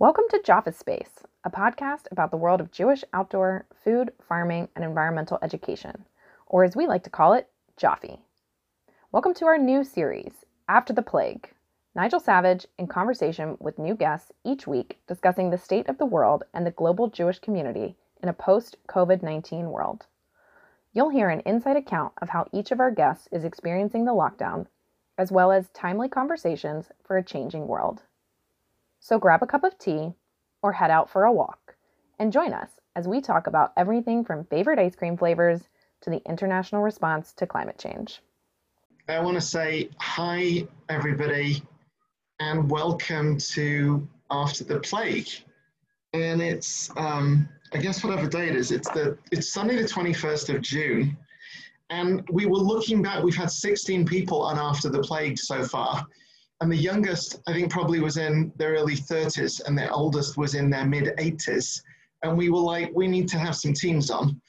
Welcome to JOFEE Space, a podcast about the world of Jewish outdoor food, farming, and environmental education, or as we like to call it, JOFEE. Welcome to our new series, After the Plague. Nigel Savage in conversation with new guests each week discussing the state of the world and the global Jewish community in a post COVID 19 world. You'll hear an inside account of how each of our guests is experiencing the lockdown, as well as timely conversations for a changing world. So grab a cup of tea or head out for a walk and join us as we talk about everything from favorite ice cream flavors to the international response to climate change. I want to say hi, everybody, and welcome to After the Plague. And it's, um, I guess, whatever day it is, it's, the, it's Sunday, the 21st of June. And we were looking back, we've had 16 people on After the Plague so far and the youngest I think probably was in their early 30s, and the oldest was in their mid 80s. And we were like, we need to have some teams on.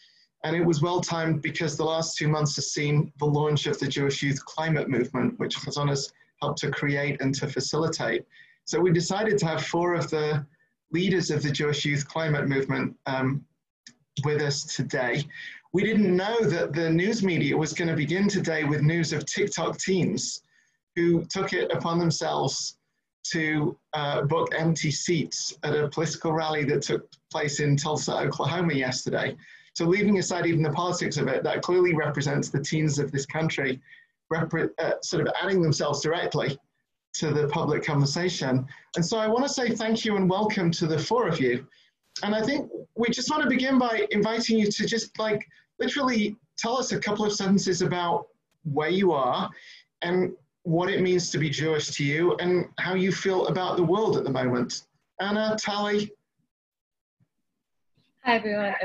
And it was well timed because the last two months has seen the launch of the Jewish Youth Climate Movement, which Hazon has helped to create and to facilitate. So we decided to have four of the leaders of the Jewish Youth Climate Movement um, with us today. We didn't know that the news media was going to begin today with news of TikTok teens who took it upon themselves to uh, book empty seats at a political rally that took place in Tulsa, Oklahoma yesterday. So, leaving aside even the politics of it, that clearly represents the teens of this country repre- uh, sort of adding themselves directly to the public conversation. And so, I want to say thank you and welcome to the four of you. And I think we just want to begin by inviting you to just like literally tell us a couple of sentences about where you are and what it means to be Jewish to you and how you feel about the world at the moment. Anna, Tali. Hi, everyone.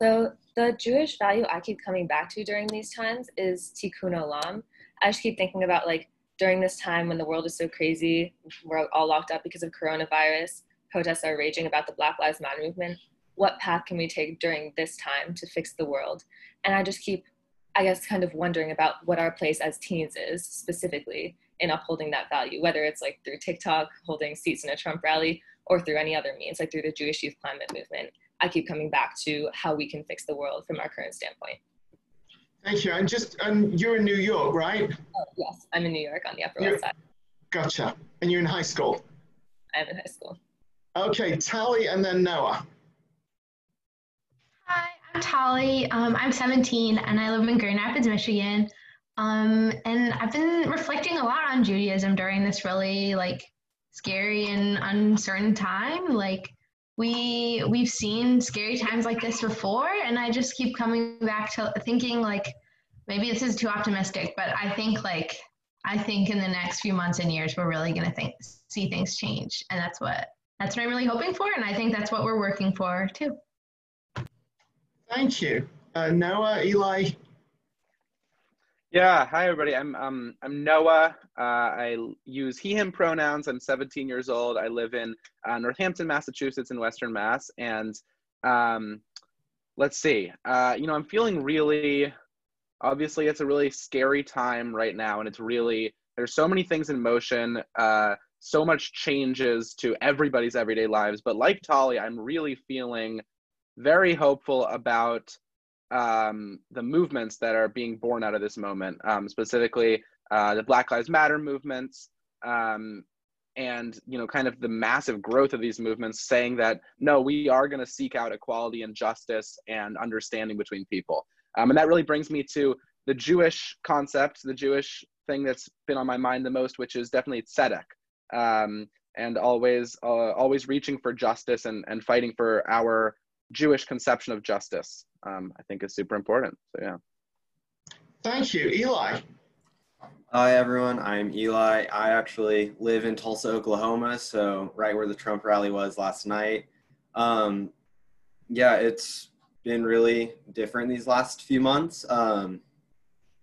So the Jewish value I keep coming back to during these times is tikkun olam. I just keep thinking about like during this time when the world is so crazy, we're all locked up because of coronavirus, protests are raging about the Black Lives Matter movement. What path can we take during this time to fix the world? And I just keep I guess, kind of wondering about what our place as teens is specifically in upholding that value, whether it's like through TikTok, holding seats in a Trump rally, or through any other means, like through the Jewish Youth Climate Movement. I keep coming back to how we can fix the world from our current standpoint. Thank you. And just, and you're in New York, right? Oh, yes, I'm in New York on the Upper West Side. Gotcha. And you're in high school? I'm in high school. Okay, Tali and then Noah. I'm Tali. Um, I'm 17 and I live in Grand Rapids, Michigan. Um, and I've been reflecting a lot on Judaism during this really like scary and uncertain time. Like we we've seen scary times like this before, and I just keep coming back to thinking like maybe this is too optimistic, but I think like I think in the next few months and years we're really gonna think see things change, and that's what that's what I'm really hoping for, and I think that's what we're working for too. Thank you. Uh, Noah, Eli. Yeah, hi everybody. I'm um I'm Noah. Uh, I use he/him pronouns. I'm 17 years old. I live in uh, Northampton, Massachusetts, in Western Mass. And um, let's see. Uh, you know, I'm feeling really. Obviously, it's a really scary time right now, and it's really there's so many things in motion. Uh, so much changes to everybody's everyday lives. But like Tali, I'm really feeling very hopeful about um, the movements that are being born out of this moment, um, specifically uh, the Black Lives Matter movements, um, and you know, kind of the massive growth of these movements, saying that no, we are going to seek out equality and justice and understanding between people, um, and that really brings me to the Jewish concept, the Jewish thing that's been on my mind the most, which is definitely tzedek, um, and always, uh, always reaching for justice and and fighting for our Jewish conception of justice, um, I think is super important. So yeah. Thank you, Eli. Hi everyone, I'm Eli. I actually live in Tulsa, Oklahoma, so right where the Trump rally was last night. Um, yeah, it's been really different these last few months. Um,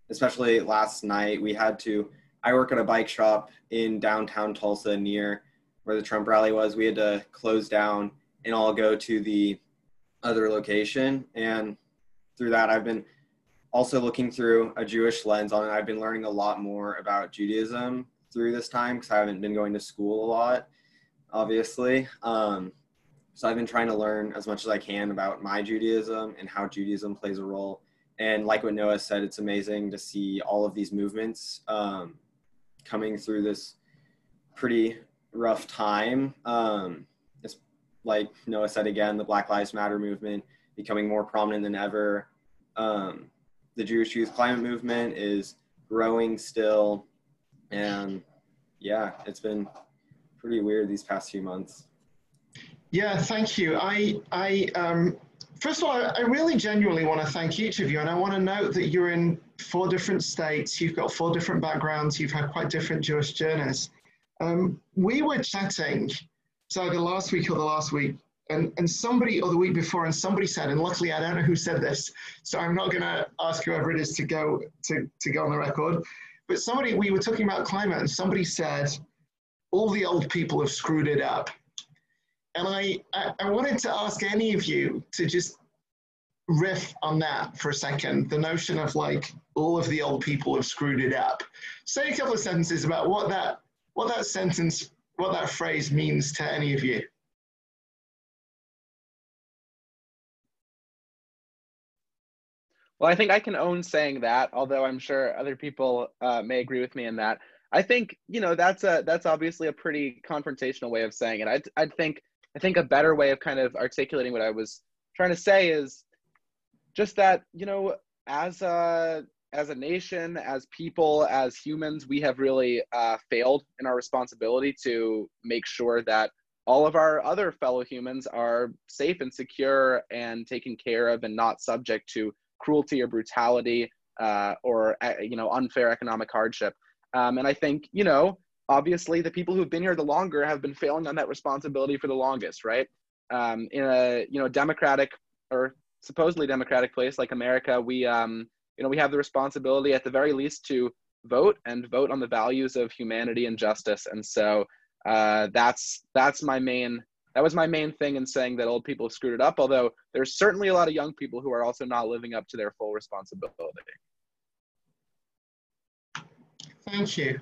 especially last night, we had to. I work at a bike shop in downtown Tulsa near where the Trump rally was. We had to close down and all go to the other location. And through that, I've been also looking through a Jewish lens on it. I've been learning a lot more about Judaism through this time because I haven't been going to school a lot. obviously. Um, so I've been trying to learn as much as I can about my Judaism and how Judaism plays a role. And like what Noah said, it's amazing to see all of these movements um, coming through this pretty rough time. Um, like Noah said again, the Black Lives Matter movement becoming more prominent than ever. Um, the Jewish Youth Climate Movement is growing still. And yeah, it's been pretty weird these past few months. Yeah, thank you. I, I um, first of all, I really genuinely want to thank each of you, and I want to note that you're in four different states. You've got four different backgrounds. You've had quite different Jewish journeys. Um, we were chatting, so the last week or the last week, and, and somebody, or the week before, and somebody said, and luckily I don't know who said this, so I'm not going to ask whoever it is to go to, to go on the record. But somebody, we were talking about climate, and somebody said, all the old people have screwed it up. And I, I, I wanted to ask any of you to just riff on that for a second the notion of like all of the old people have screwed it up say a couple of sentences about what that what that sentence what that phrase means to any of you. Well i think i can own saying that although i'm sure other people uh, may agree with me in that. I think you know that's a that's obviously a pretty confrontational way of saying it. I'd, I'd think i think a better way of kind of articulating what i was trying to say is just that you know as a as a nation as people as humans we have really uh, failed in our responsibility to make sure that all of our other fellow humans are safe and secure and taken care of and not subject to cruelty or brutality uh, or uh, you know unfair economic hardship. Um, and i think you know obviously the people who've been here the longer have been failing on that responsibility for the longest right? Um, in a you know democratic or supposedly democratic place like America, we um, you know we have the responsibility at the very least to vote and vote on the values of humanity and justice. And so uh, that's that's my main that was my main thing in saying that old people screwed it up. Although there's certainly a lot of young people who are also not living up to their full responsibility. Thank you.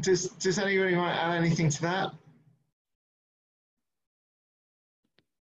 Does Does anybody want to add anything to that?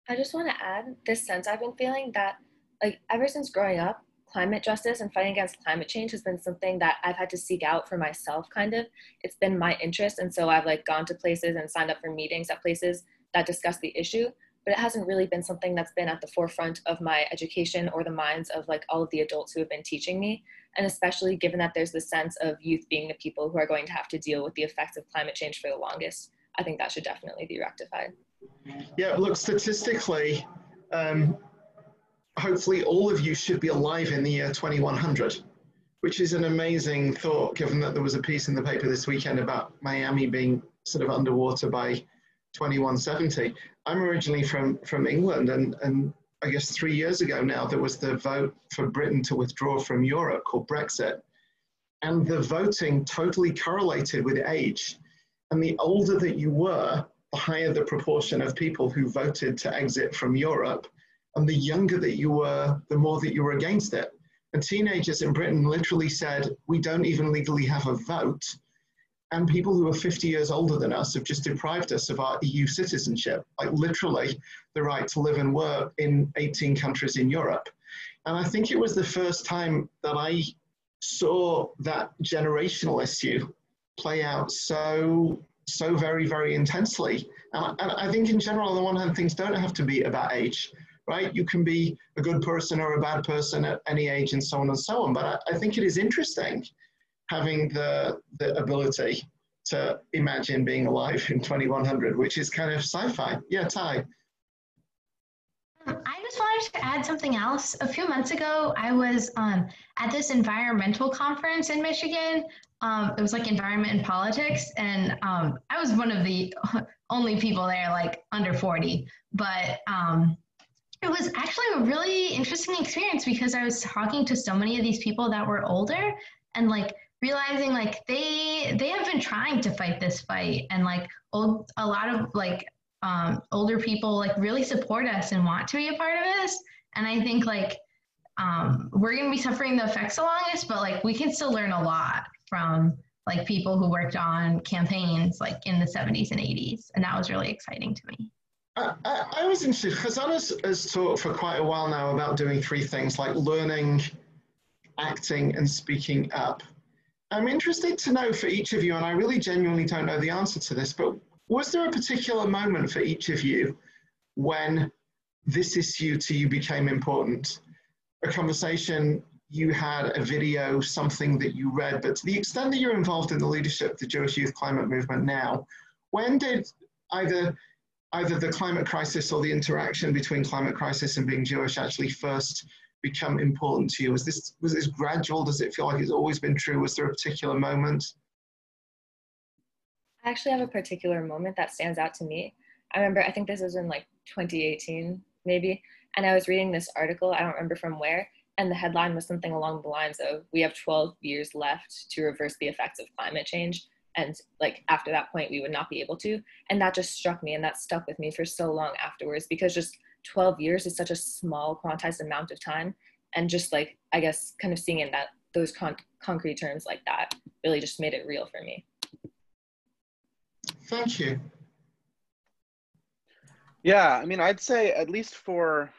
I just want to add this sense I've been feeling that, like, ever since growing up, climate justice and fighting against climate change has been something that I've had to seek out for myself, kind of. It's been my interest. And so I've, like, gone to places and signed up for meetings at places that discuss the issue. But it hasn't really been something that's been at the forefront of my education or the minds of, like, all of the adults who have been teaching me. And especially given that there's the sense of youth being the people who are going to have to deal with the effects of climate change for the longest, I think that should definitely be rectified. Yeah, look, statistically, um, hopefully all of you should be alive in the year 2100, which is an amazing thought given that there was a piece in the paper this weekend about Miami being sort of underwater by 2170. I'm originally from, from England, and, and I guess three years ago now, there was the vote for Britain to withdraw from Europe called Brexit. And the voting totally correlated with age. And the older that you were, the higher the proportion of people who voted to exit from Europe. And the younger that you were, the more that you were against it. And teenagers in Britain literally said, We don't even legally have a vote. And people who are 50 years older than us have just deprived us of our EU citizenship, like literally the right to live and work in 18 countries in Europe. And I think it was the first time that I saw that generational issue play out so so very, very intensely. And, and I think in general, on the one hand, things don't have to be about age, right? You can be a good person or a bad person at any age and so on and so on. But I, I think it is interesting having the, the ability to imagine being alive in 2100, which is kind of sci-fi. Yeah, Ty. I just wanted to add something else. A few months ago, I was um, at this environmental conference in Michigan. Um, it was like environment and politics, and um, I was one of the only people there, like under 40. But um, it was actually a really interesting experience because I was talking to so many of these people that were older and like realizing like they they have been trying to fight this fight and like old a lot of like um, older people like really support us and want to be a part of this. And I think like um, we're gonna be suffering the effects the longest, but like we can still learn a lot from like people who worked on campaigns like in the 70s and 80s. And that was really exciting to me. I, I, was interested, Hazon has, has taught for quite a while now about doing three things like learning, acting, and speaking up. I'm interested to know for each of you, and I really genuinely don't know the answer to this, but was there a particular moment for each of you when this issue to you became important? A conversation you had, a video, something that you read, but to the extent that you're involved in the leadership of the Jewish Youth Climate Movement now, when did either either the climate crisis or the interaction between climate crisis and being Jewish actually first become important to you? Was this was this gradual? Does it feel like it's always been true? Was there a particular moment? I actually have a particular moment that stands out to me. I remember, I think this was in like 2018, maybe, and I was reading this article, I don't remember from where, and the headline was something along the lines of We have 12 years left to reverse the effects of climate change. And like after that point, we would not be able to. And that just struck me and that stuck with me for so long afterwards because just 12 years is such a small quantized amount of time. And just like i guess kind of seeing in that those con- concrete terms like that really just made it real for me. Thank you. Yeah i mean i'd say at least for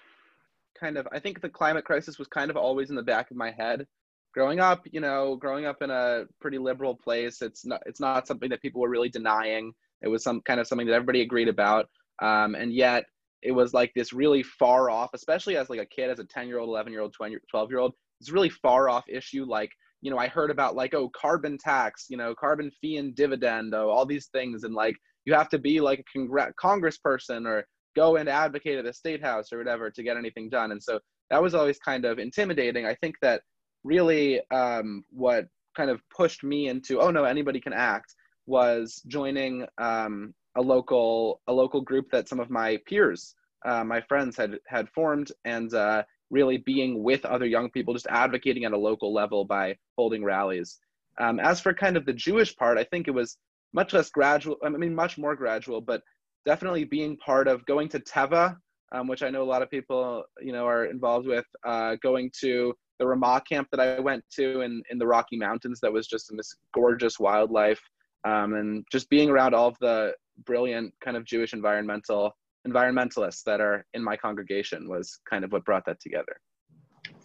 kind of i think the climate crisis was kind of always in the back of my head growing up you know growing up in a pretty liberal place it's not it's not something that people were really denying it was some kind of something that everybody agreed about um, and yet it was like this really far off, especially as like a kid, as a 10 year old, 11 year old, 12 year old, this really far off issue. Like, you know, I heard about like, oh, carbon tax, you know, carbon fee and dividend, oh, all these things. And like, you have to be like a congr- congressperson or go and advocate at the state house or whatever to get anything done. And so that was always kind of intimidating. I think that really um, what kind of pushed me into, oh no, anybody can act was joining um, a local a local group that some of my peers, uh, my friends had had formed, and uh, really being with other young people, just advocating at a local level by holding rallies. Um, as for kind of the Jewish part, I think it was much less gradual. I mean, much more gradual, but definitely being part of going to Teva, um, which I know a lot of people, you know, are involved with. Uh, going to the Ramah camp that I went to in, in the Rocky Mountains, that was just in this gorgeous wildlife, um, and just being around all of the brilliant kind of Jewish environmental environmentalists that are in my congregation was kind of what brought that together.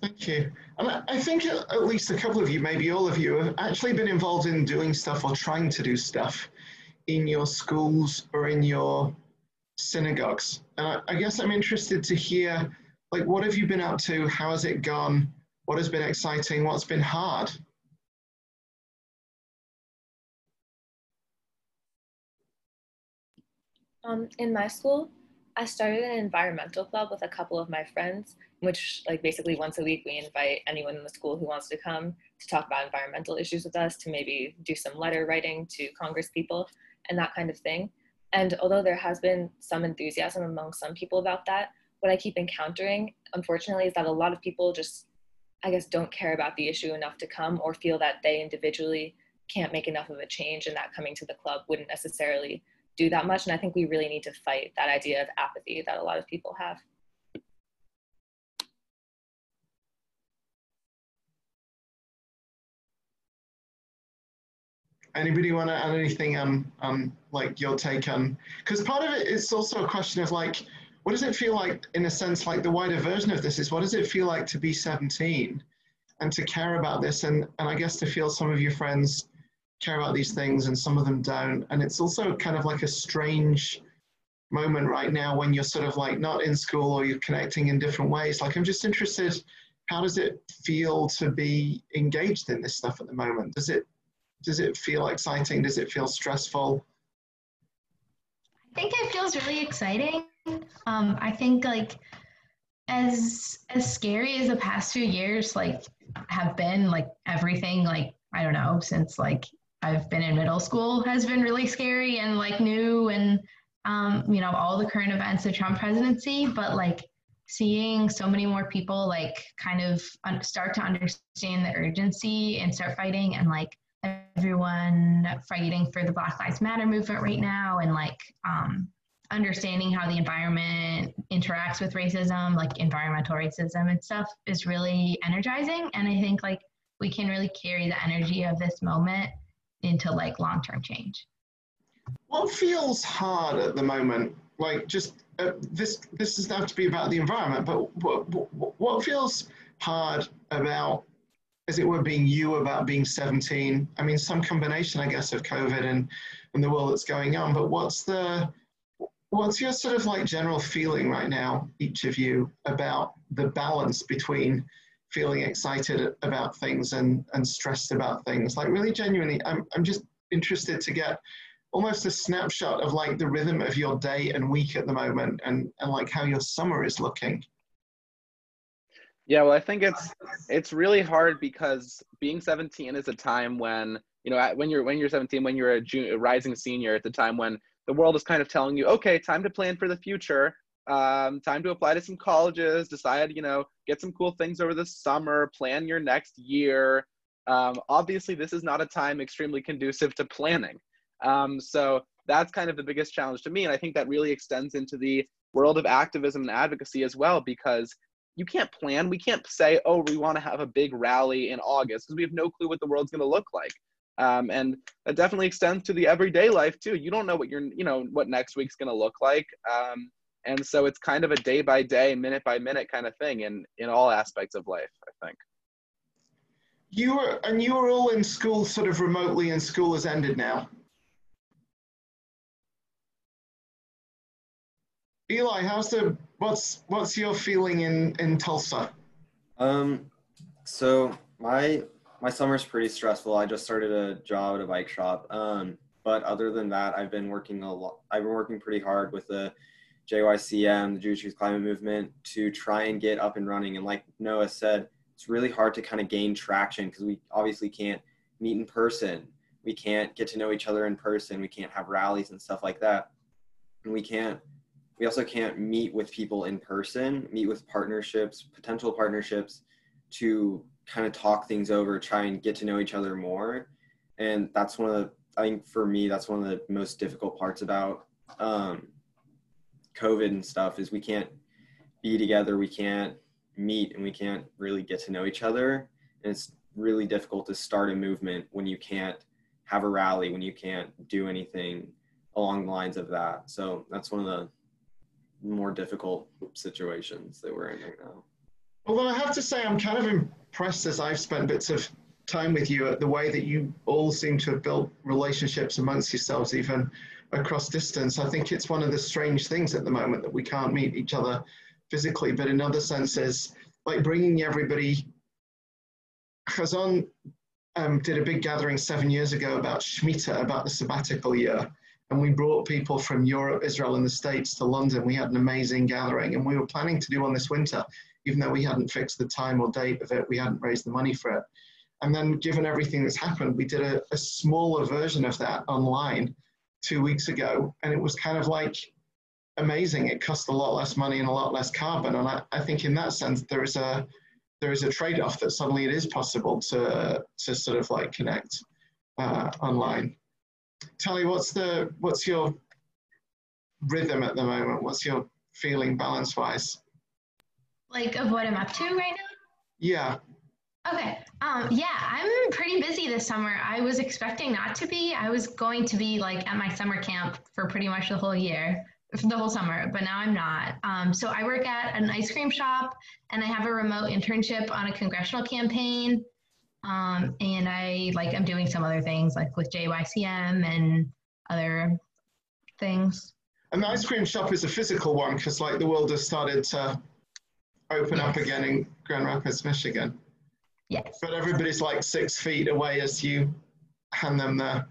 Thank you. And I think at least a couple of you, maybe all of you, have actually been involved in doing stuff or trying to do stuff in your schools or in your synagogues. And I guess I'm interested to hear, like, what have you been up to? How has it gone? What has been exciting? What's been hard? Um, in my school, I started an environmental club with a couple of my friends, which like basically once a week we invite anyone in the school who wants to come to talk about environmental issues with us, to maybe do some letter writing to Congress people and that kind of thing. And although there has been some enthusiasm among some people about that, what I keep encountering, unfortunately, is that a lot of people just, I guess, don't care about the issue enough to come or feel that they individually can't make enough of a change and that coming to the club wouldn't necessarily do that much. And I think we really need to fight that idea of apathy that a lot of people have. Anybody want to add anything on, on like your take on, because part of it is also a question of like, what does it feel like in a sense, like the wider version of this is what does it feel like to be 17 and to care about this and, and I guess to feel some of your friends care about these things and some of them don't. And it's also kind of like a strange moment right now when you're sort of like not in school or you're connecting in different ways. Like, I'm just interested, how does it feel to be engaged in this stuff at the moment? Does it, does it feel exciting? Does it feel stressful? I think it feels really exciting. Um, I think like as as scary as the past few years like have been, like everything like I don't know since like I've been in middle school has been really scary and like new and um, you know all the current events of Trump presidency, but like seeing so many more people like kind of start to understand the urgency and start fighting and like everyone fighting for the Black Lives Matter movement right now and like um, understanding how the environment interacts with racism, like environmental racism and stuff, is really energizing. And I think like we can really carry the energy of this moment into like long-term change. What feels hard at the moment? Like just uh, this this doesn't have to be about the environment, but what, what, what feels hard about as it were being you about being 17 i mean some combination i guess of covid and and the world that's going on but what's the what's your sort of like general feeling right now each of you about the balance between feeling excited about things and and stressed about things? Like really genuinely i'm, I'm just interested to get almost a snapshot of like the rhythm of your day and week at the moment and and like how your summer is looking. Yeah, well, I think it's it's really hard because being 17 is a time when you know when you're when you're 17, when you're a, junior, a rising senior, at the time when the world is kind of telling you, okay, time to plan for the future, um, time to apply to some colleges, decide, you know, get some cool things over the summer, plan your next year. Um, obviously, this is not a time extremely conducive to planning. Um, so that's kind of the biggest challenge to me, and I think that really extends into the world of activism and advocacy as well because you can't plan. We can't say, oh, we want to have a big rally in August because we have no clue what the world's going to look like. Um, and that definitely extends to the everyday life too. You don't know what you're, you know, what next week's going to look like. Um, and so it's kind of a day by day, minute by minute kind of thing in in all aspects of life. I think. You were, and you were all in school sort of remotely, and school has ended now. Eli, how's the what's what's your feeling in in Tulsa? Um, so my my summer's pretty stressful. I just started a job at a bike shop. Um, but other than that, I've been working a lot. I've been working pretty hard with the JYCM, the Jewish Youth Climate Movement, to try and get up and running. And like Noah said, it's really hard to kind of gain traction because we obviously can't meet in person. We can't get to know each other in person. We can't have rallies and stuff like that. And we can't we also can't meet with people in person, meet with partnerships, potential partnerships to kind of talk things over, try and get to know each other more. And that's one of the, I think for me, that's one of the most difficult parts about um, COVID and stuff is we can't be together, we can't meet, and we can't really get to know each other. And it's really difficult to start a movement when you can't have a rally, when you can't do anything along the lines of that. So that's one of the more difficult situations that we're in right now. Although I have to say, I'm kind of impressed as I've spent bits of time with you at the way that you all seem to have built relationships amongst yourselves, even across distance. I think it's one of the strange things at the moment that we can't meet each other physically, but in other senses, like bringing everybody. Hazon um, did a big gathering seven years ago about Shemitah, about the sabbatical year and we brought people from Europe, Israel, and the States to London. We had an amazing gathering, and we were planning to do one this winter, even though we hadn't fixed the time or date of it, we hadn't raised the money for it. And then, given everything that's happened, we did a, a smaller version of that online two weeks ago, and it was kind of like amazing. It cost a lot less money and a lot less carbon, and I, I think in that sense there is a there is a trade-off that suddenly it is possible to to sort of like connect uh, online. Tali, what's the what's your rhythm at the moment? What's your feeling balance wise? Like of what I'm up to right now? Yeah. Okay. Um, yeah, I'm pretty busy this summer. I was expecting not to be. I was going to be like at my summer camp for pretty much the whole year, the whole summer, but now I'm not. Um, so I work at an ice cream shop and I have a remote internship on a congressional campaign. Um, and I like I'm doing some other things like with JYCM and other things. And the ice cream shop is a physical one because like the world has started to open up again in Grand Rapids, Michigan. Yes. But everybody's like six feet away as you hand them the.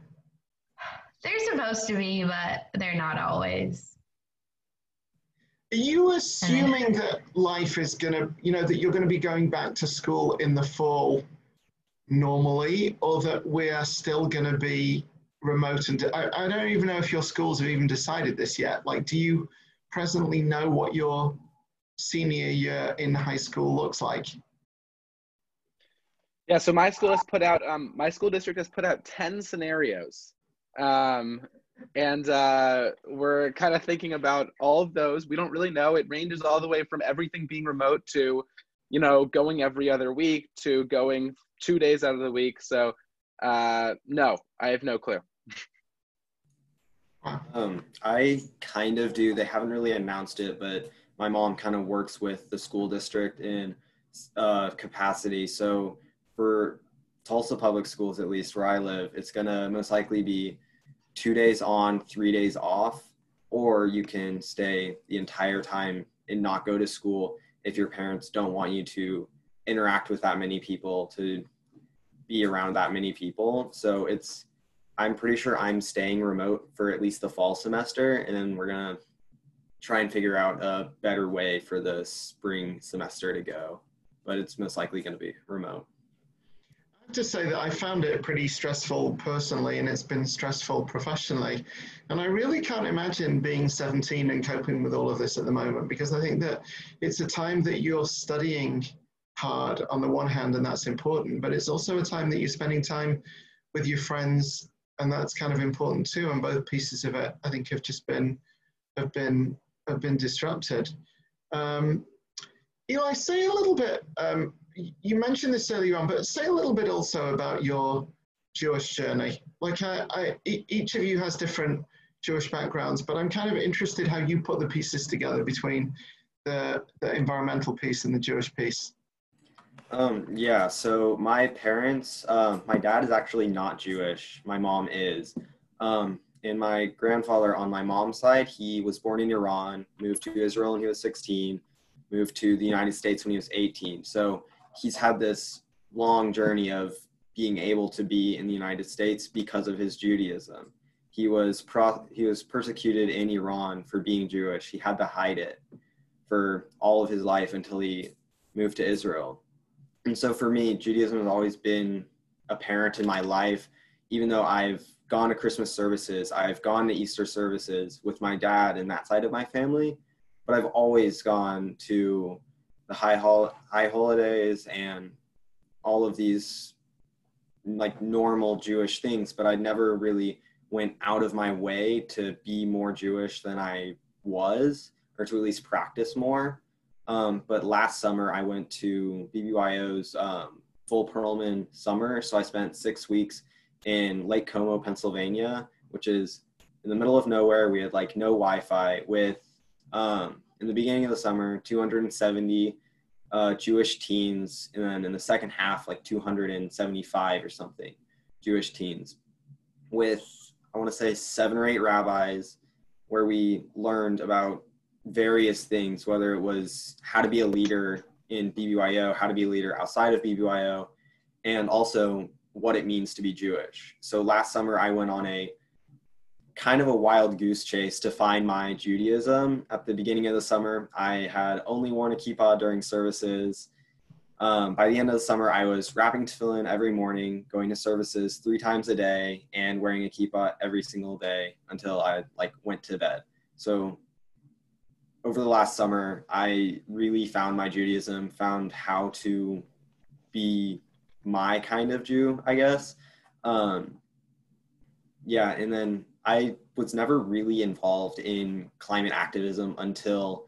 They're supposed to be, but they're not always. Are you assuming that life is going to, you know, that you're going to be going back to school in the fall normally, or that we are still going to be remote? And I, I don't even know if your schools have even decided this yet. Like, do you presently know what your senior year in high school looks like? Yeah, so my school has put out, um, my school district has put out 10 scenarios. Um, and uh, we're kind of thinking about all of those. We don't really know. It ranges all the way from everything being remote to, you know, going every other week to going two days out of the week. So Uh, no, I have no clue. Um, I kind of do. They haven't really announced it, but my mom kind of works with the school district in uh, capacity. So for Tulsa public schools, at least where I live, it's gonna most likely be two days on, three days off, or you can stay the entire time and not go to school if your parents don't want you to interact with that many people to be around that many people. So it's I'm pretty sure I'm staying remote for at least the fall semester, and then we're gonna try and figure out a better way for the spring semester to go. But it's most likely going to be remote. I have to say that I found it pretty stressful personally, and it's been stressful professionally. And I really can't imagine being 17 and coping with all of this at the moment because I think that it's a time that you're studying hard on the one hand, and that's important, but it's also a time that you're spending time with your friends and that's kind of important too. And both pieces of it, I think, have just been have been have been disrupted. Um, Eli, say a little bit. Um, you mentioned this earlier on, but say a little bit also about your Jewish journey. Like, I, I, each of you has different Jewish backgrounds, but I'm kind of interested how you put the pieces together between the, the environmental piece and the Jewish piece. Um, yeah, so my parents, uh, my dad is actually not Jewish. My mom is. Um, and my grandfather on my mom's side, he was born in Iran, moved to Israel when he was 16, moved to the United States when he was 18. So he's had this long journey of being able to be in the United States because of his Judaism. He was pro- he was persecuted in Iran for being Jewish. He had to hide it for all of his life until he moved to Israel and so for me, Judaism has always been apparent in my life, even though I've gone to Christmas services, I've gone to Easter services with my dad and that side of my family, but I've always gone to the high hol- high holidays and all of these like normal Jewish things, but I never really went out of my way to be more Jewish than I was, or to at least practice more. Um, but last summer, I went to BBYO's um, full Perlman summer. So I spent six weeks in Lake Como, Pennsylvania, which is in the middle of nowhere. We had like no Wi Fi with, um, in the beginning of the summer, 270 uh, Jewish teens. And then in the second half, like 275 or something Jewish teens with, I want to say, seven or eight rabbis, where we learned about various things, whether it was how to be a leader in BBYO, how to be a leader outside of BBYO, and also what it means to be Jewish. So last summer, I went on a kind of a wild goose chase to find my Judaism. At the beginning of the summer, I had only worn a kippah during services. Um, by the end of the summer, I was wrapping tefillin every morning, going to services three times a day, and wearing a kippah every single day until I like went to bed. So over the last summer, I really found my Judaism, found how to be my kind of Jew, I guess. Um, yeah, and then I was never really involved in climate activism until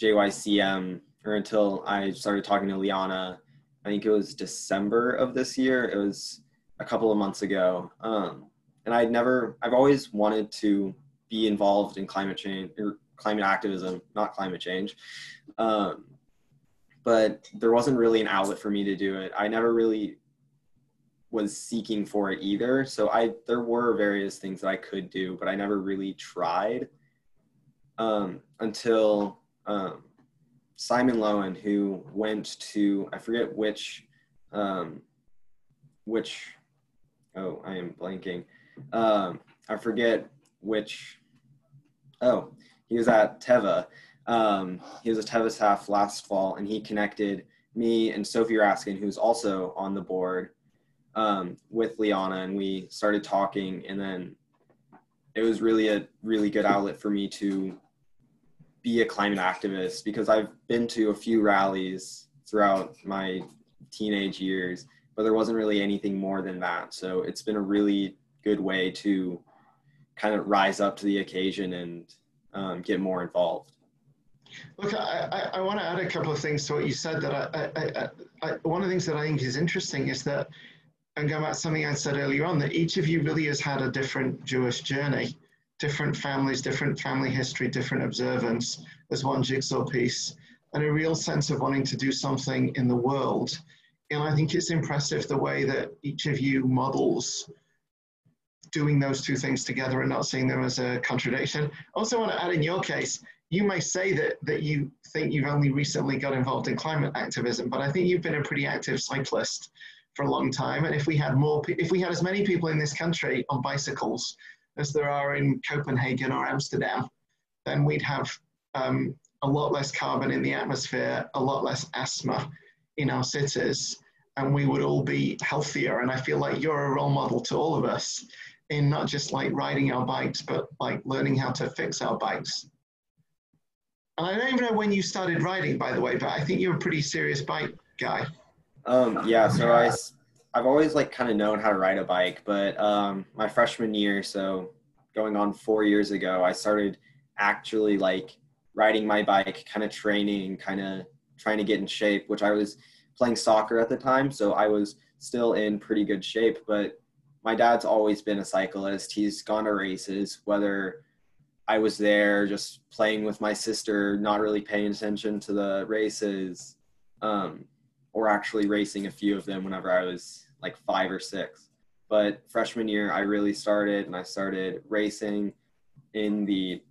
JYCM or until I started talking to Liana. I think it was December of this year. It was a couple of months ago. Um, and I'd never, I've always wanted to be involved in climate change or climate activism, not climate change. Um, but there wasn't really an outlet for me to do it. I never really was seeking for it either. So I there were various things that I could do, but I never really tried um, until um, Simon Lowen, who went to I forget which um, which oh I am blanking. Um, I forget which oh he was at Teva. Um, he was a Teva staff last fall, and he connected me and Sophie Raskin, who's also on the board, um, with Liana, and we started talking. And then it was really a really good outlet for me to be a climate activist because I've been to a few rallies throughout my teenage years, but there wasn't really anything more than that. So it's been a really good way to kind of rise up to the occasion and um, get more involved. Look, I, I, I, want to add a couple of things to what you said. That I, one of the things that I think is interesting is that and go back to something I said earlier on, that each of you really has had a different Jewish journey, different families, different family history, different observance as one jigsaw piece, and a real sense of wanting to do something in the world. And I think it's impressive the way that each of you models doing those two things together and not seeing them as a contradiction. Also want to add in your case, you may say that, that you think you've only recently got involved in climate activism, but I think you've been a pretty active cyclist for a long time. And if we had more, if we had as many people in this country on bicycles as there are in Copenhagen or Amsterdam, then we'd have um, a lot less carbon in the atmosphere, a lot less asthma in our cities, and we would all be healthier. And I feel like you're a role model to all of us in not just like riding our bikes, but like learning how to fix our bikes. I don't even know when you started riding, by the way, but I think you're a pretty serious bike guy. Um, yeah, so I, I've always like kind of known how to ride a bike, but um, my freshman year, so going on four years ago, I started actually like riding my bike, kind of training, kind of trying to get in shape, which I was playing soccer at the time, so I was still in pretty good shape, but my dad's always been a cyclist. He's gone to races, whether I was there just playing with my sister, not really paying attention to the races, um, or actually racing a few of them whenever I was like five or six. But freshman year, I really started and I started racing in the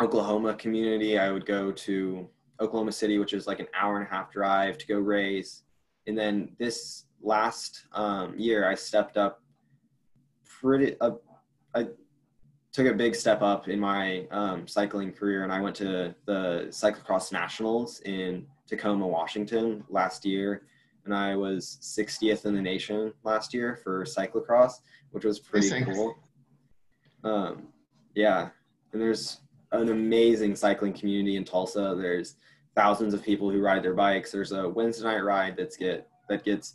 Oklahoma community. I would go to Oklahoma City, which is like an hour and a half drive to go race. And then this last um, year, I stepped up pretty. Uh, I took a big step up in my um, cycling career, and I went to the cyclocross nationals in Tacoma, Washington last year, and I was 60th in the nation last year for cyclocross, which was pretty cool. Um, yeah, and there's an amazing cycling community in Tulsa. There's thousands of people who ride their bikes. There's a Wednesday night ride that's get that gets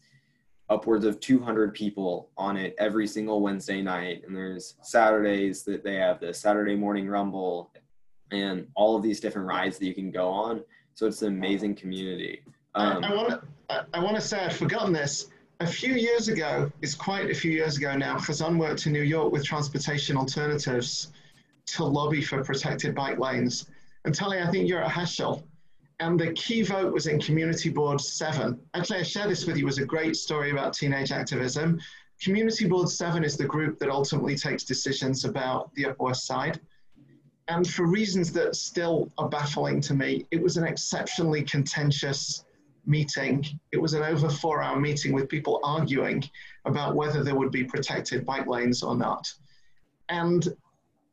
upwards of 200 people on it every single Wednesday night. And there's Saturdays that they have the Saturday morning rumble and all of these different rides that you can go on. So it's an amazing community. Um, I, want to I want to say I'd forgotten this. A few years ago, it's quite a few years ago now, Hazon worked in New York with transportation alternatives to lobby for protected bike lanes. And Tali, I think you're at Heschel and the key vote was in Community Board 7. Actually, I share this with you as a great story about teenage activism. Community Board 7 is the group that ultimately takes decisions about the Upper West Side. And for reasons that still are baffling to me, it was an exceptionally contentious meeting. It was an over four hour meeting with people arguing about whether there would be protected bike lanes or not. And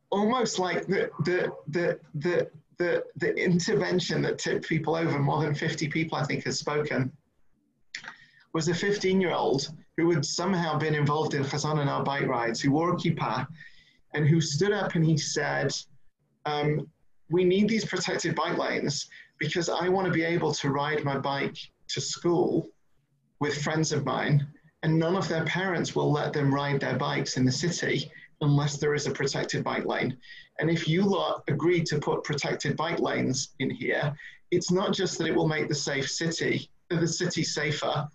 almost like the, the, the, the, the, the intervention that tipped people over, more than 50 people I think has spoken, was a 15 year old who had somehow been involved in Hazon and our bike rides, who wore a kippah, and who stood up and he said, um, We need these protected bike lanes because I want to be able to ride my bike to school with friends of mine, and none of their parents will let them ride their bikes in the city unless there is a protected bike lane. And if you lot agree to put protected bike lanes in here, it's not just that it will make the safe city, uh, the city safer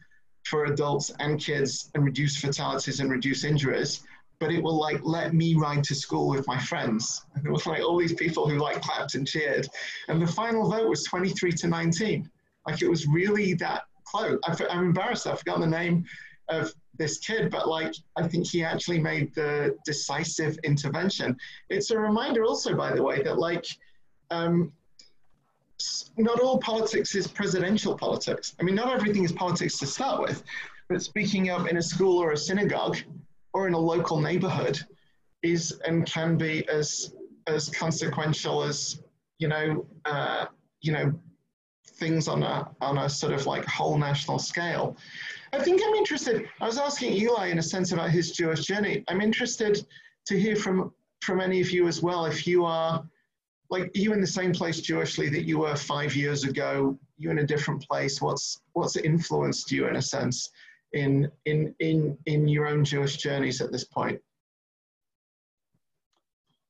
for adults and kids and reduce fatalities and reduce injuries, but it will like let me ride to school with my friends. And it was like all these people who like clapped and cheered. And the final vote was 23 to 19. Like it was really that close. I'm embarrassed, I've forgotten the name of this kid, but like I think he actually made the decisive intervention. It's a reminder, also, by the way, that like um, not all politics is presidential politics. I mean, not everything is politics to start with, but speaking up in a school or a synagogue or in a local neighborhood is and can be as as consequential as you know uh, you know things on a on a sort of like whole national scale. I think I'm interested. I was asking Eli in a sense about his Jewish journey. I'm interested to hear from from any of you as well. If you are like you in the same place Jewishly that you were five years ago, you in a different place. What's what's influenced you in a sense in in in in your own Jewish journeys at this point?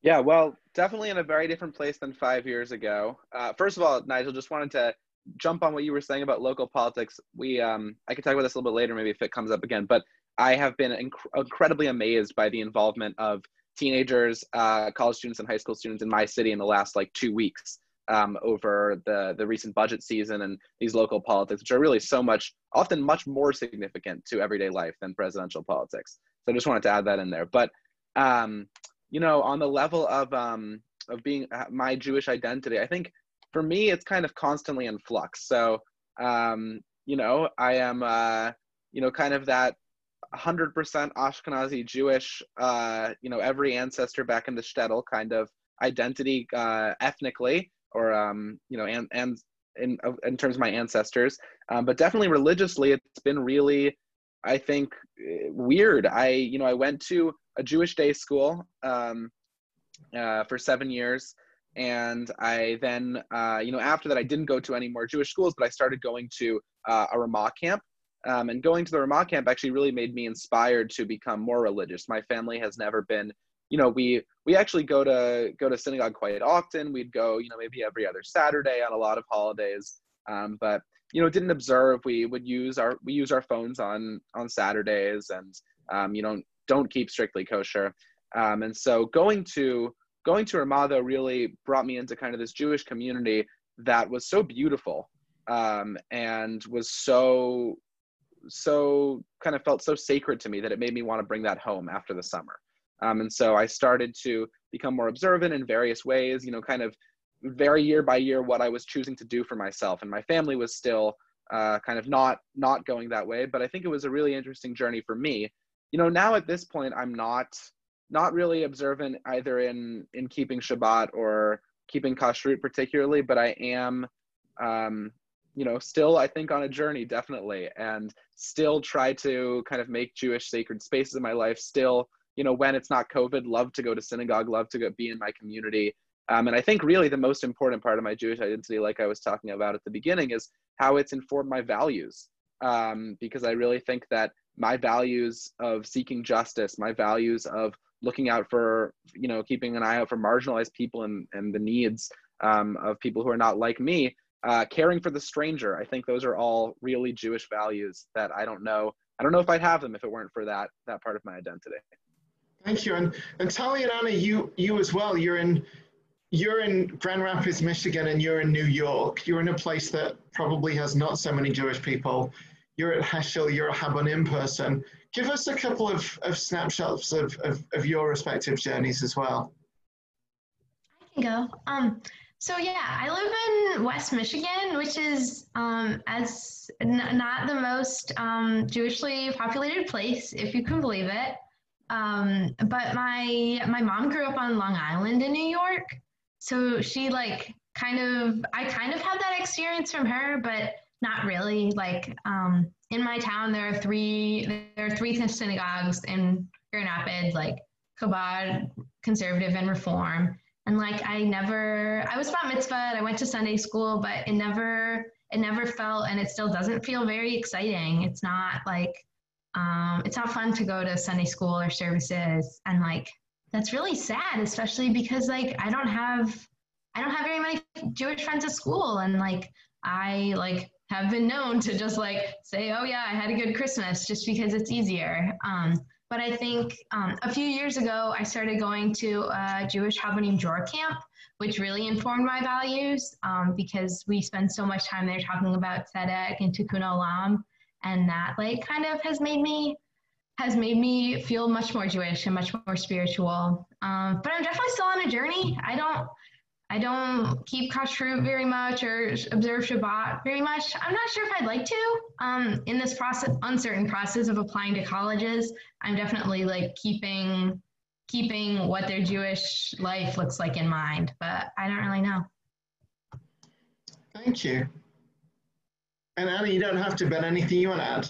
Yeah, well, definitely in a very different place than five years ago. Uh, first of all, Nigel, just wanted to jump on what you were saying about local politics. We, um, I could talk about this a little bit later, maybe if it comes up again. But I have been inc- incredibly amazed by the involvement of teenagers, uh, college students, and high school students in my city in the last like two weeks um, over the the recent budget season and these local politics, which are really so much, often much more significant to everyday life than presidential politics. So I just wanted to add that in there. But um, you know, on the level of um, of being uh, my Jewish identity, I think for me it's kind of constantly in flux. So um, you know, I am uh, you know kind of that 100% Ashkenazi Jewish, uh, you know, every ancestor back in the shtetl kind of identity uh, ethnically, or um, you know, and and in in terms of my ancestors, um, but definitely religiously, it's been really, I think, eh, weird. I you know I went to a Jewish day school um, uh, for seven years, and I then uh, you know after that I didn't go to any more Jewish schools, but I started going to uh, a Ramah camp. Um, and going to the Ramah camp actually really made me inspired to become more religious. My family has never been you know we we actually go to go to synagogue quite often we'd go you know maybe every other saturday on a lot of holidays um, but you know didn't observe we would use our we use our phones on on saturdays and um, you know don't keep strictly kosher um, and so going to going to Ramah really brought me into kind of this jewish community that was so beautiful um, and was so so kind of felt so sacred to me that it made me want to bring that home after the summer um, and so I started to become more observant in various ways, you know, kind of very year by year what I was choosing to do for myself. And my family was still uh, kind of not not going that way. But I think it was a really interesting journey for me. You know, now at this point, I'm not not really observant either in in keeping Shabbat or keeping kashrut particularly, but I am, um, you know, still I think on a journey definitely, and still try to kind of make Jewish sacred spaces in my life still you know, when it's not COVID, love to go to synagogue, love to go be in my community. Um, and I think really the most important part of my Jewish identity, like I was talking about at the beginning, is how it's informed my values. Um, because I really think that my values of seeking justice, my values of looking out for, you know, keeping an eye out for marginalized people and, and the needs um, of people who are not like me, uh, caring for the stranger. I think those are all really Jewish values that I don't know. I don't know if I'd have them if it weren't for that that part of my identity. Thank you. And, and Tali and Anna, you, you as well, you're in, you're in Grand Rapids, Michigan, and you're in New York. You're in a place that probably has not so many Jewish people. You're at Heschel, you're a Habonim person. Give us a couple of, of snapshots of, of, of your respective journeys as well. I can go. Um, so yeah, I live in West Michigan, which is um, as n- not the most um, Jewishly populated place, if you can believe it. Um, but my my mom grew up on Long Island in New York, so she like kind of I kind of had that experience from her, but not really. Like um, in my town, there are three there are three synagogues in Grand Rapids, like Chabad, Conservative, and Reform. And like I never, I was bat mitzvah. I went to Sunday school, but it never, it never felt, and it still doesn't feel very exciting. It's not like um, it's not fun to go to Sunday school or services, and like that's really sad, especially because like I don't have I don't have very many Jewish friends at school, and like I like have been known to just like say, oh yeah, I had a good Christmas, just because it's easier. Um, but I think um, a few years ago, I started going to a Jewish Habonim Dror camp, which really informed my values um, because we spend so much time there talking about tzedek and tikkun olam and that like kind of has made me has made me feel much more Jewish and much more spiritual. Um, but I'm definitely still on a journey. I don't I don't keep kashrut very much or observe Shabbat very much. I'm not sure if I'd like to. Um, in this process, uncertain process of applying to colleges, I'm definitely like keeping keeping what their Jewish life looks like in mind, but I don't really know. Thank you. And Anna, you don't have to, but anything you want to add?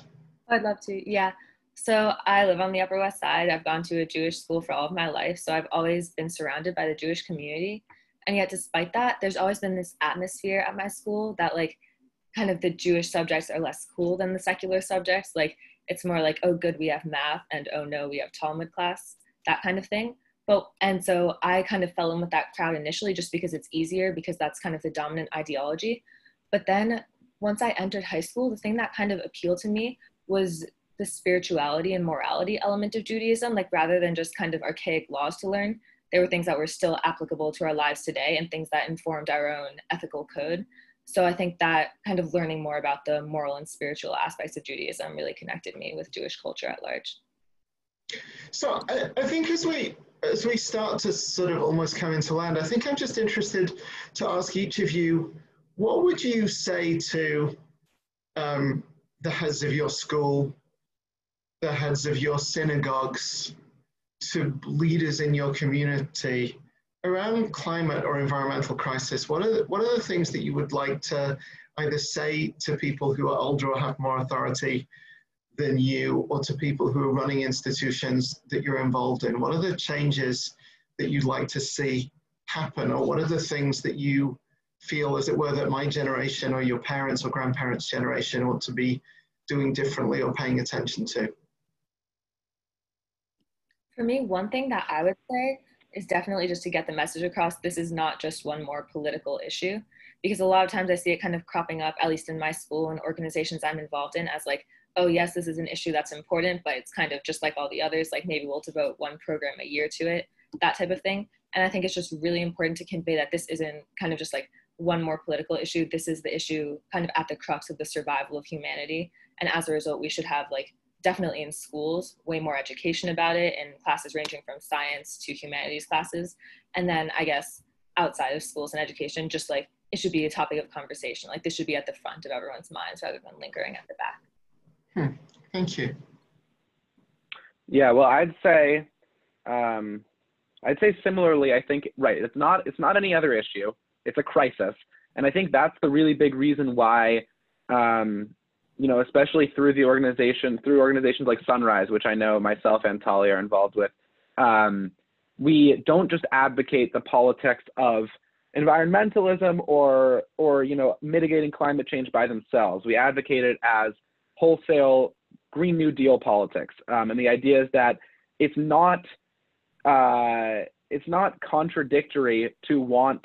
I'd love to. Yeah. So I live on the Upper West Side. I've gone to a Jewish school for all of my life. So I've always been surrounded by the Jewish community. And yet, despite that, there's always been this atmosphere at my school that, like, kind of the Jewish subjects are less cool than the secular subjects. Like, it's more like, oh, good, we have math, and oh, no, we have Talmud class, that kind of thing. But, and so I kind of fell in with that crowd initially just because it's easier, because that's kind of the dominant ideology. But then once I entered high school, the thing that kind of appealed to me was the spirituality and morality element of Judaism, like rather than just kind of archaic laws to learn, there were things that were still applicable to our lives today and things that informed our own ethical code. So I think that kind of learning more about the moral and spiritual aspects of Judaism really connected me with Jewish culture at large. So I, I think as we as we start to sort of almost come into land, I think I'm just interested to ask each of you, what would you say to um, the heads of your school, the heads of your synagogues, to leaders in your community around climate or environmental crisis? What are the, what are the things that you would like to either say to people who are older or have more authority than you, or to people who are running institutions that you're involved in? What are the changes that you'd like to see happen, or what are the things that you feel, as it were, that my generation or your parents or grandparents' generation ought to be doing differently or paying attention to? For me, one thing that I would say is definitely just to get the message across this is not just one more political issue because a lot of times I see it kind of cropping up, at least in my school and organizations I'm involved in, as like, oh, yes, this is an issue that's important, but it's kind of just like all the others, like maybe we'll devote one program a year to it, that type of thing. And I think it's just really important to convey that this isn't kind of just like one more political issue. This is the issue kind of at the crux of the survival of humanity. And as a result, we should have like definitely in schools way more education about it in classes ranging from science to humanities classes. And then I guess outside of schools and education, just like it should be a topic of conversation. Like this should be at the front of everyone's minds rather than lingering at the back. Hmm. Thank you. Yeah, well, I'd say, um, I'd say similarly. I think right. It's not. It's not any other issue. It's a crisis, and I think that's the really big reason why, um, you know, especially through the organization, through organizations like Sunrise, which I know myself and Tali are involved with, um, we don't just advocate the politics of environmentalism or or you know mitigating climate change by themselves. We advocate it as wholesale Green New Deal politics. Um, and the idea is that it's not uh, it's not contradictory to want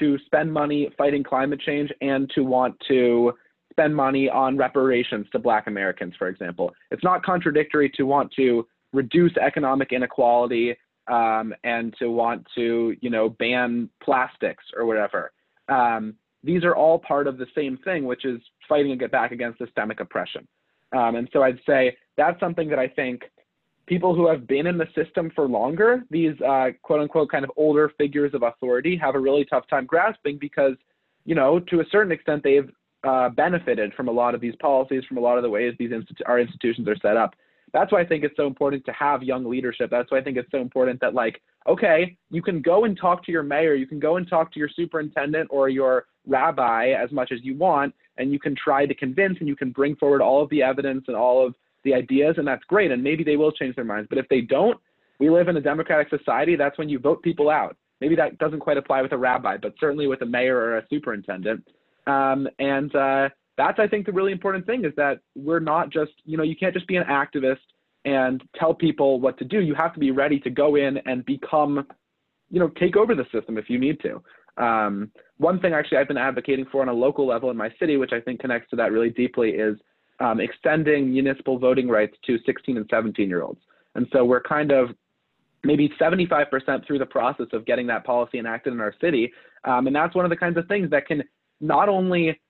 to spend money fighting climate change and to want to spend money on reparations to Black Americans, for example. It's not contradictory to want to reduce economic inequality um, and to want to, you know, ban plastics or whatever. Um, these are all part of the same thing, which is fighting and get back against systemic oppression. Um, and so I'd say that's something that I think people who have been in the system for longer, these uh, quote unquote kind of older figures of authority, have a really tough time grasping because, you know, to a certain extent, they've uh, benefited from a lot of these policies, from a lot of the ways these institu- our institutions are set up. That's why I think it's so important to have young leadership. That's why I think it's so important that, like, okay, you can go and talk to your mayor, you can go and talk to your superintendent or your rabbi as much as you want, and you can try to convince and you can bring forward all of the evidence and all of the ideas, and that's great. And maybe they will change their minds. But if they don't, we live in a democratic society. That's when you vote people out. Maybe that doesn't quite apply with a rabbi, but certainly with a mayor or a superintendent. Um, and uh, that's, I think, the really important thing is that we're not just, you know, you can't just be an activist and tell people what to do. You have to be ready to go in and become, you know, take over the system if you need to. Um, one thing actually I've been advocating for on a local level in my city, which I think connects to that really deeply, is um, extending municipal voting rights to 16 and 17 year olds. And so we're kind of maybe 75% through the process of getting that policy enacted in our city. Um, and that's one of the kinds of things that can not only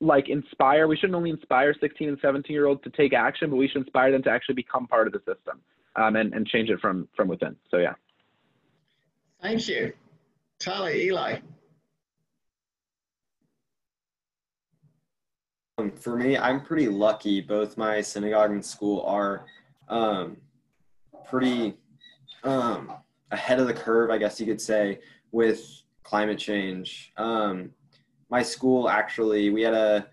like inspire, we shouldn't only inspire 16 and 17 year olds to take action, but we should inspire them to actually become part of the system um, and, and change it from, from within. So, yeah. Thank you. Tali, Eli. Um, for me, I'm pretty lucky. Both my synagogue and school are um, pretty um, ahead of the curve, I guess you could say, with climate change. Um, my school actually, we had a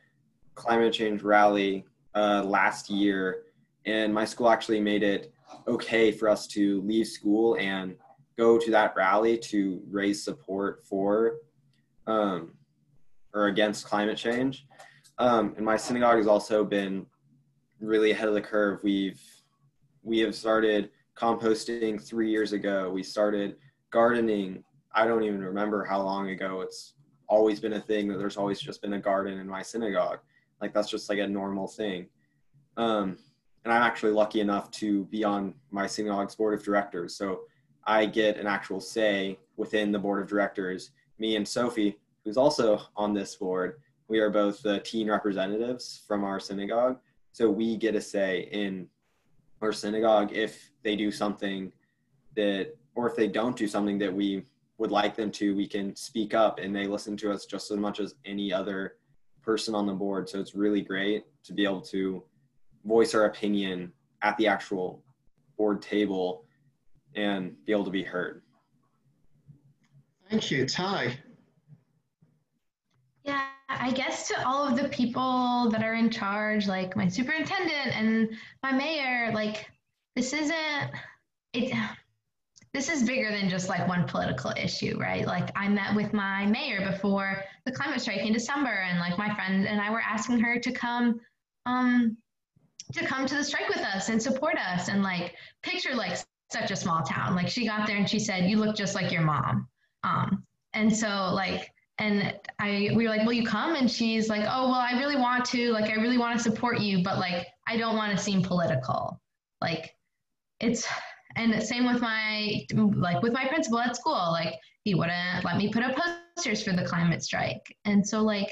climate change rally uh, last year, and my school actually made it okay for us to leave school and go to that rally to raise support for um, or against climate change. Um, and my synagogue has also been really ahead of the curve. We've we have started composting three years ago. We started gardening. I don't even remember how long ago. It's always been a thing that there's always just been a garden in my synagogue. Like that's just like a normal thing. Um, and I'm actually lucky enough to be on my synagogue's board of directors. So I get an actual say within the board of directors. Me and Sophie, who's also on this board, we are both the teen representatives from our synagogue. So we get a say in our synagogue if they do something that, or if they don't do something that we would like them to, we can speak up and they listen to us just as much as any other person on the board. So it's really great to be able to voice our opinion at the actual board table and be able to be heard. Thank you, Ty. Yeah, I guess to all of the people that are in charge, like my superintendent and my mayor, like this isn't it this is bigger than just like one political issue, right? Like I met with my mayor before the climate strike in December and like my friend and I were asking her to come um to come to the strike with us and support us and like picture like such a small town. Like she got there and she said, "You look just like your mom." Um, and so like, and I we were like, "Will you come?" And she's like, "Oh well, I really want to. Like, I really want to support you, but like, I don't want to seem political. Like, it's." And same with my like with my principal at school. Like he wouldn't let me put up posters for the climate strike. And so like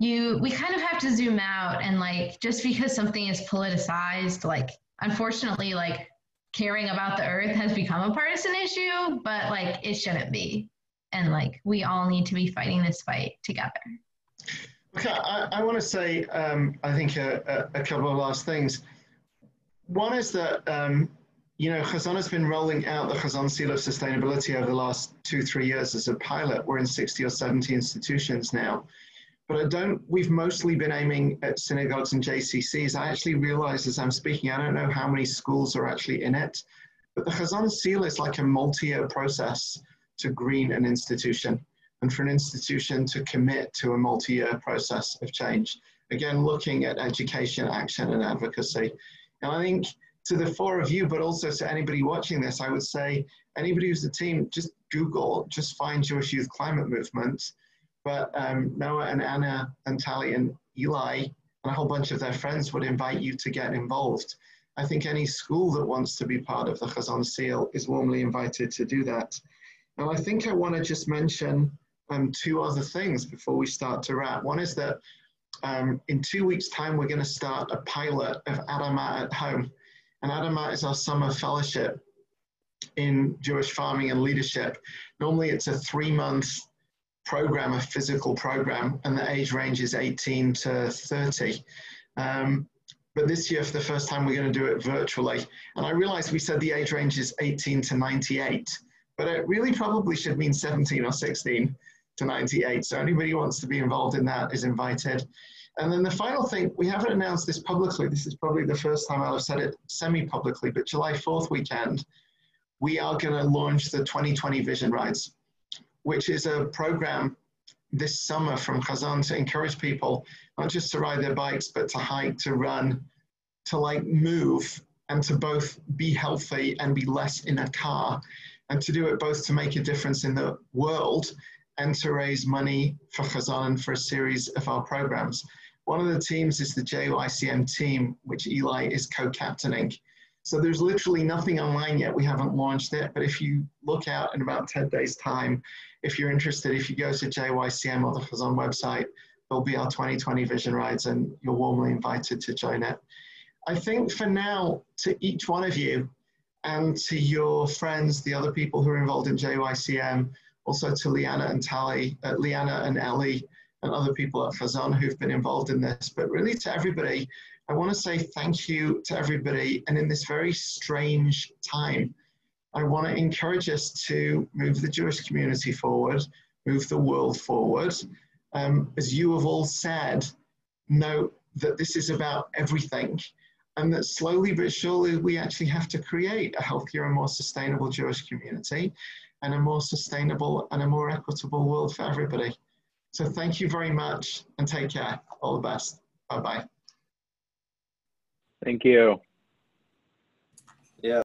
you we kind of have to zoom out and like just because something is politicized, like unfortunately like caring about the earth has become a partisan issue, but like it shouldn't be. And like we all need to be fighting this fight together. Okay, I, I want to say, um, I think, a, a, a, couple of last things. One is that, um, you know, Hazon has been rolling out the Hazon Seal of Sustainability over the last two, three years as a pilot. We're in 60 or 70 institutions now. But I don't, we've mostly been aiming at synagogues and JCCs. I actually realize as I'm speaking, I don't know how many schools are actually in it, but the Hazon Seal is like a multi-year process to green an institution and for an institution to commit to a multi-year process of change. Again, looking at education, action, and advocacy. And I think to the four of you, but also to anybody watching this, I would say anybody who's a team, just Google, just find Jewish Youth Climate Movement but um, Noah and Anna and Tali and Eli and a whole bunch of their friends would invite you to get involved. I think any school that wants to be part of the Hazon Seal is warmly invited to do that. Now, I think I want to just mention um, two other things before we start to wrap. One is that um, in two weeks' time, we're going to start a pilot of Adamah at Home. And Adamah is our summer fellowship in Jewish farming and leadership. Normally, it's a three month program, a physical program, and the age range is 18 to 30. Um, but this year, for the first time, we're going to do it virtually. And I realized we said the age range is 18 to 98, but it really probably should mean 17 or 16 to 98. So anybody who wants to be involved in that is invited. And then the final thing, we haven't announced this publicly. This is probably the first time have said it semi-publicly, but July 4th weekend, we are going to launch the 2020 Vision Rides which is a program this summer from Hazon to encourage people not just to ride their bikes, but to hike, to run, to like move, and to both be healthy and be less in a car, and to do it both to make a difference in the world and to raise money for Hazon and for a series of our programs. One of the teams is the JYCM team, which Eli is co-captaining. So there's literally nothing online yet. We haven't launched it, but if you look out in about 10 days time, if you're interested, if you go to JYCM or the Hazon website, there'll be our 2020 Vision Rides and you're warmly invited to join it. I think for now, to each one of you and to your friends, the other people who are involved in JYCM, also to Liana and Tali, uh, Liana and Ellie, and other people at Hazon who've been involved in this, but really to everybody, I want to say thank you to everybody. And in this very strange time, I want to encourage us to move the Jewish community forward, move the world forward. Um, as you have all said, know that this is about everything and that slowly but surely we actually have to create a healthier and more sustainable Jewish community and a more sustainable and a more equitable world for everybody. So thank you very much and take care. All the best. Bye bye. Thank you.